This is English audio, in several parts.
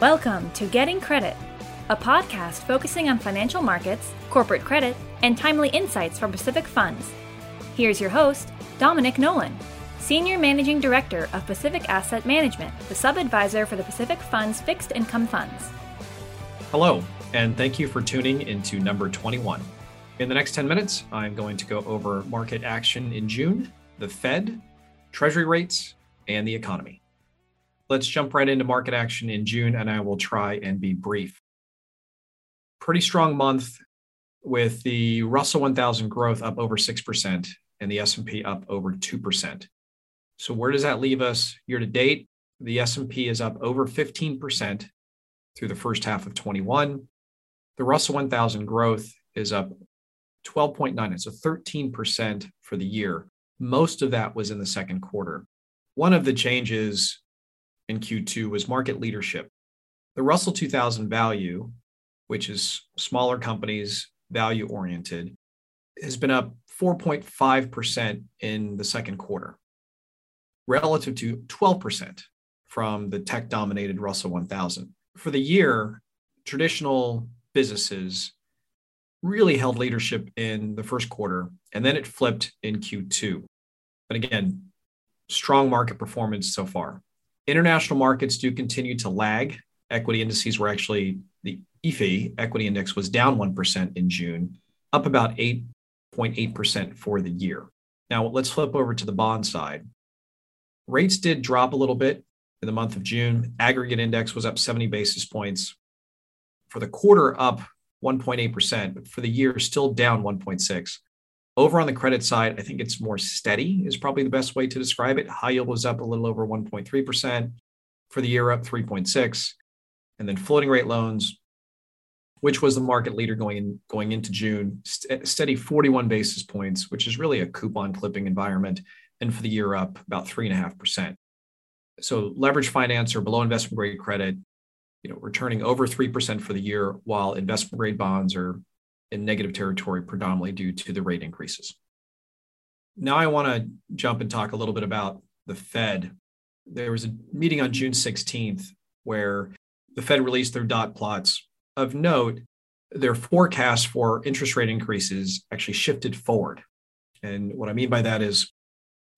Welcome to Getting Credit, a podcast focusing on financial markets, corporate credit, and timely insights from Pacific Funds. Here's your host, Dominic Nolan, Senior Managing Director of Pacific Asset Management, the sub advisor for the Pacific Funds fixed income funds. Hello, and thank you for tuning into number 21. In the next 10 minutes, I'm going to go over market action in June, the Fed, Treasury rates, and the economy. Let's jump right into market action in June, and I will try and be brief. Pretty strong month with the Russell 1000 growth up over 6% and the S&P up over 2%. So where does that leave us year to date? The S&P is up over 15% through the first half of 21. The Russell 1000 growth is up 12.9. it's So 13% for the year. Most of that was in the second quarter. One of the changes in Q2 was market leadership. The Russell 2000 value, which is smaller companies, value oriented, has been up 4.5% in the second quarter, relative to 12% from the tech dominated Russell 1000. For the year, traditional businesses really held leadership in the first quarter, and then it flipped in Q2. But again, strong market performance so far. International markets do continue to lag. Equity indices were actually the EAFE equity index was down 1% in June, up about 8.8% for the year. Now, let's flip over to the bond side. Rates did drop a little bit in the month of June. Aggregate index was up 70 basis points. For the quarter, up 1.8%, but for the year, still down 1.6. Over on the credit side, I think it's more steady, is probably the best way to describe it. High yield was up a little over 1.3%. For the year, up 3.6. And then floating rate loans, which was the market leader going in, going into June, st- steady 41 basis points, which is really a coupon clipping environment. And for the year, up about 3.5%. So leverage finance or below investment grade credit, you know, returning over 3% for the year, while investment grade bonds are in negative territory predominantly due to the rate increases. Now I want to jump and talk a little bit about the Fed. There was a meeting on June 16th where the Fed released their dot plots. Of note, their forecast for interest rate increases actually shifted forward. And what I mean by that is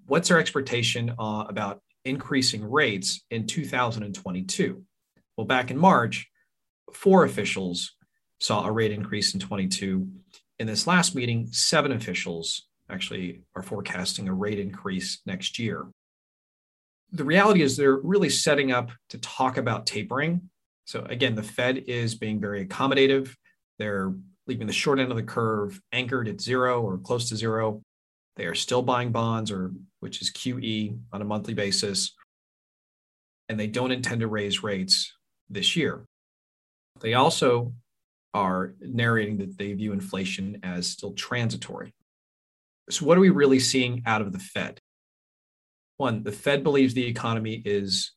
what's their expectation uh, about increasing rates in 2022? Well, back in March, four officials saw a rate increase in 22. In this last meeting, seven officials actually are forecasting a rate increase next year. The reality is they're really setting up to talk about tapering. So, again, the Fed is being very accommodative. They're leaving the short end of the curve anchored at zero or close to zero. They are still buying bonds, or which is QE on a monthly basis. And they don't intend to raise rates this year. They also are narrating that they view inflation as still transitory. So, what are we really seeing out of the Fed? One, the Fed believes the economy is,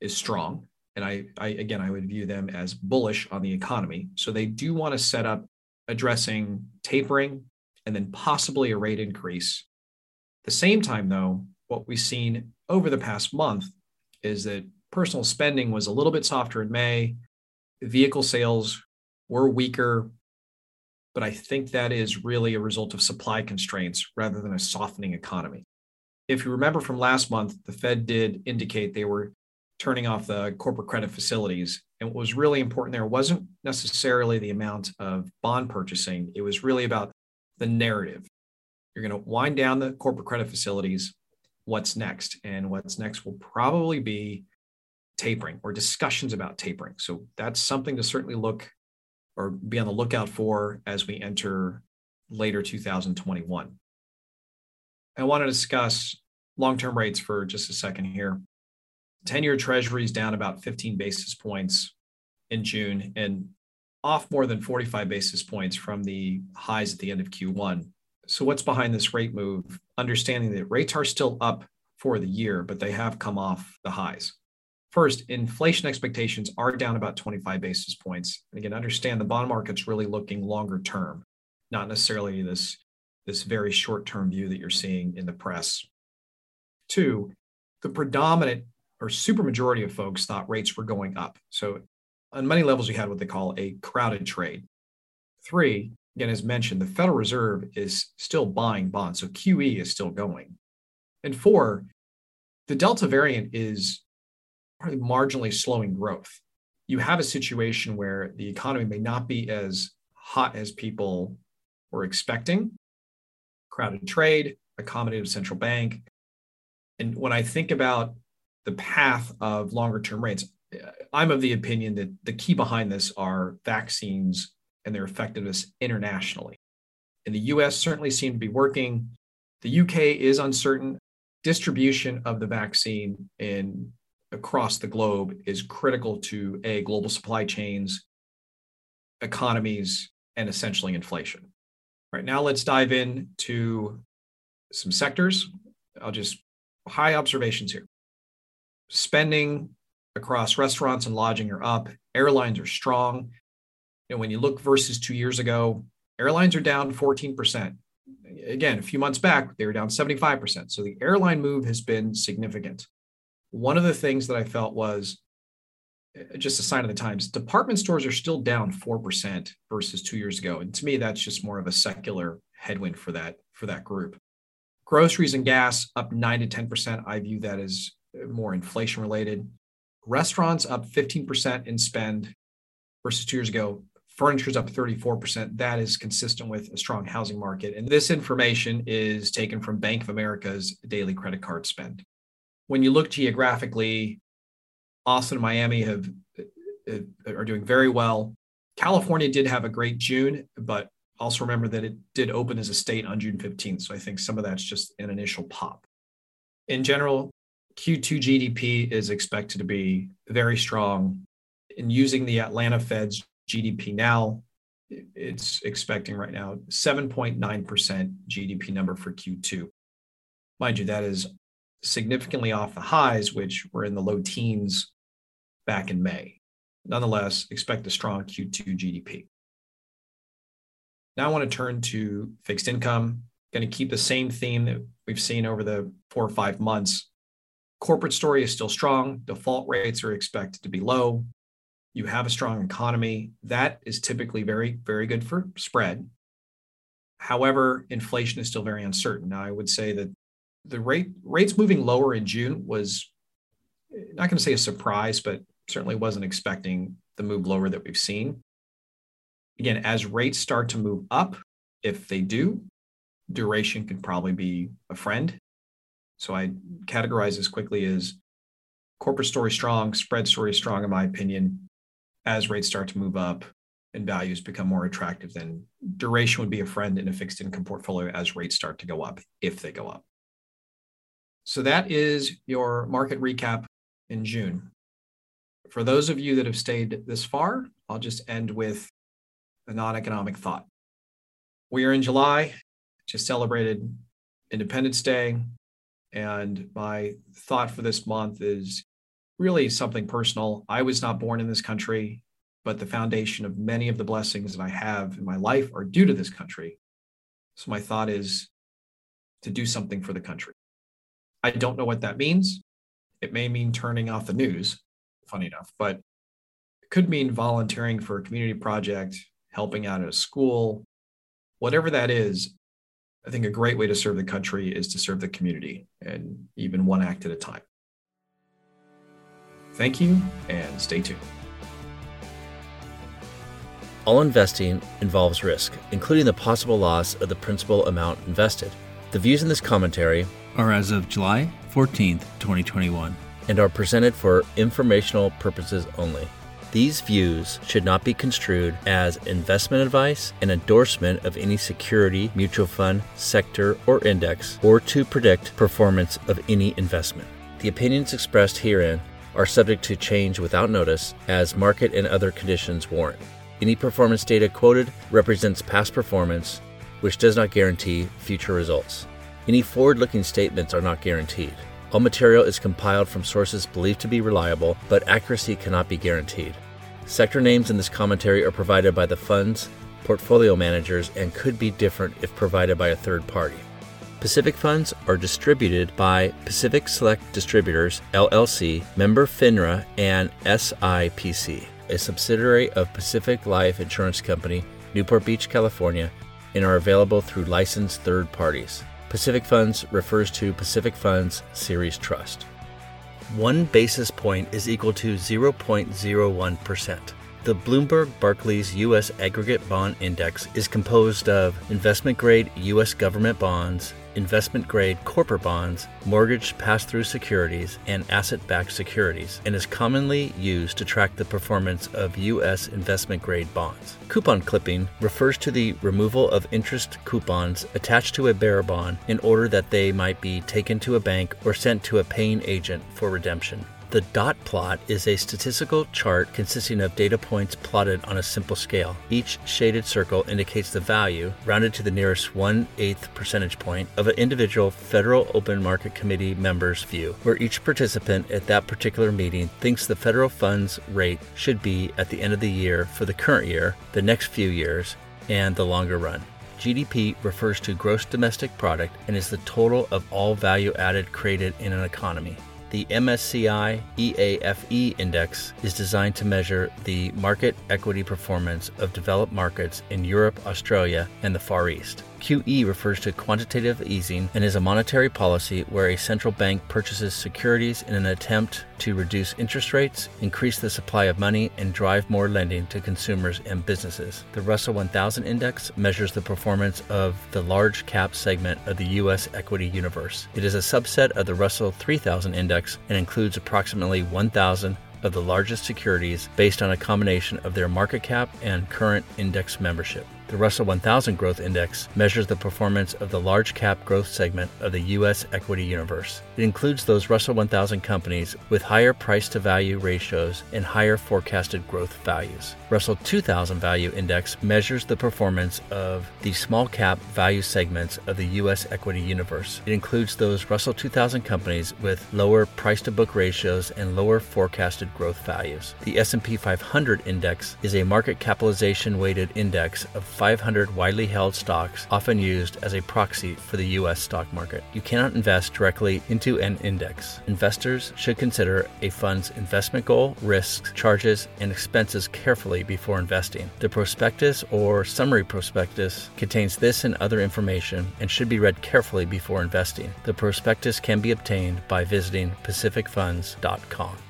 is strong. And I, I, again, I would view them as bullish on the economy. So they do want to set up addressing tapering and then possibly a rate increase. At the same time, though, what we've seen over the past month is that personal spending was a little bit softer in May. Vehicle sales we're weaker, but I think that is really a result of supply constraints rather than a softening economy. If you remember from last month, the Fed did indicate they were turning off the corporate credit facilities. And what was really important there wasn't necessarily the amount of bond purchasing, it was really about the narrative. You're going to wind down the corporate credit facilities. What's next? And what's next will probably be tapering or discussions about tapering. So that's something to certainly look or be on the lookout for as we enter later 2021. I want to discuss long term rates for just a second here. 10 year treasuries down about 15 basis points in June and off more than 45 basis points from the highs at the end of Q1. So, what's behind this rate move? Understanding that rates are still up for the year, but they have come off the highs. First, inflation expectations are down about 25 basis points. And again, understand the bond market's really looking longer term, not necessarily this, this very short term view that you're seeing in the press. Two, the predominant or super majority of folks thought rates were going up. So on many levels, we had what they call a crowded trade. Three, again, as mentioned, the Federal Reserve is still buying bonds. So QE is still going. And four, the Delta variant is probably marginally slowing growth. You have a situation where the economy may not be as hot as people were expecting. Crowded trade, accommodative central bank. And when I think about the path of longer term rates, I'm of the opinion that the key behind this are vaccines and their effectiveness internationally. In the US, certainly seem to be working. The UK is uncertain. Distribution of the vaccine in across the globe is critical to a global supply chains, economies, and essentially inflation. Right now, let's dive into some sectors. I'll just high observations here. Spending across restaurants and lodging are up. Airlines are strong. Know, when you look versus two years ago, airlines are down 14%. Again, a few months back, they were down 75%. So the airline move has been significant. One of the things that I felt was uh, just a sign of the times department stores are still down 4% versus two years ago. And to me, that's just more of a secular headwind for that for that group. Groceries and gas up 9 to 10%. I view that as uh, more inflation related. Restaurants up 15% in spend versus two years ago. Furniture is up 34%. That is consistent with a strong housing market. And this information is taken from Bank of America's daily credit card spend. When you look geographically, Austin and Miami have uh, are doing very well. California did have a great June, but also remember that it did open as a state on June 15th. So I think some of that's just an initial pop. In general, Q2 GDP is expected to be very strong. In using the Atlanta Fed's GDP now, it's expecting right now 7.9% GDP number for Q2. Mind you, that is significantly off the highs, which were in the low teens back in May. Nonetheless, expect a strong Q2 GDP. Now I want to turn to fixed income. Going to keep the same theme that we've seen over the four or five months corporate story is still strong. Default rates are expected to be low. You have a strong economy. That is typically very, very good for spread. However, inflation is still very uncertain. Now, I would say that the rate rates moving lower in June was not going to say a surprise, but certainly wasn't expecting the move lower that we've seen. Again, as rates start to move up, if they do, duration could probably be a friend. So I categorize this quickly as corporate story strong, spread story strong, in my opinion. As rates start to move up and values become more attractive, then duration would be a friend in a fixed income portfolio as rates start to go up, if they go up. So that is your market recap in June. For those of you that have stayed this far, I'll just end with a non economic thought. We are in July, just celebrated Independence Day. And my thought for this month is really something personal. I was not born in this country, but the foundation of many of the blessings that I have in my life are due to this country. So my thought is to do something for the country. I don't know what that means. It may mean turning off the news, funny enough, but it could mean volunteering for a community project, helping out at a school, whatever that is. I think a great way to serve the country is to serve the community and even one act at a time. Thank you and stay tuned. All investing involves risk, including the possible loss of the principal amount invested. The views in this commentary are as of July 14th, 2021, and are presented for informational purposes only. These views should not be construed as investment advice, an endorsement of any security, mutual fund, sector, or index, or to predict performance of any investment. The opinions expressed herein are subject to change without notice as market and other conditions warrant. Any performance data quoted represents past performance, which does not guarantee future results. Any forward looking statements are not guaranteed. All material is compiled from sources believed to be reliable, but accuracy cannot be guaranteed. Sector names in this commentary are provided by the funds, portfolio managers, and could be different if provided by a third party. Pacific funds are distributed by Pacific Select Distributors, LLC, member FINRA, and SIPC, a subsidiary of Pacific Life Insurance Company, Newport Beach, California, and are available through licensed third parties. Pacific Funds refers to Pacific Funds Series Trust. One basis point is equal to 0.01%. The Bloomberg Barclays U.S. Aggregate Bond Index is composed of investment grade U.S. government bonds, investment grade corporate bonds, mortgage pass through securities, and asset backed securities, and is commonly used to track the performance of U.S. investment grade bonds. Coupon clipping refers to the removal of interest coupons attached to a bearer bond in order that they might be taken to a bank or sent to a paying agent for redemption. The dot plot is a statistical chart consisting of data points plotted on a simple scale. Each shaded circle indicates the value, rounded to the nearest one eighth percentage point, of an individual Federal Open Market Committee member's view, where each participant at that particular meeting thinks the federal funds rate should be at the end of the year for the current year, the next few years, and the longer run. GDP refers to gross domestic product and is the total of all value added created in an economy. The MSCI EAFE index is designed to measure the market equity performance of developed markets in Europe, Australia, and the Far East. QE refers to quantitative easing and is a monetary policy where a central bank purchases securities in an attempt to reduce interest rates, increase the supply of money, and drive more lending to consumers and businesses. The Russell 1000 Index measures the performance of the large cap segment of the U.S. equity universe. It is a subset of the Russell 3000 Index and includes approximately 1,000 of the largest securities based on a combination of their market cap and current index membership. The Russell 1000 Growth Index measures the performance of the large cap growth segment of the U.S. equity universe. It includes those Russell 1000 companies with higher price to value ratios and higher forecasted growth values. Russell 2000 Value Index measures the performance of the small cap value segments of the U.S. equity universe. It includes those Russell 2000 companies with lower price to book ratios and lower forecasted growth values. The S&P 500 Index is a market capitalization weighted index of 500 widely held stocks, often used as a proxy for the U.S. stock market. You cannot invest directly into an index. Investors should consider a fund's investment goal, risks, charges, and expenses before investing. The prospectus or summary prospectus contains this and other information and should be read carefully before investing. The prospectus can be obtained by visiting pacificfunds.com.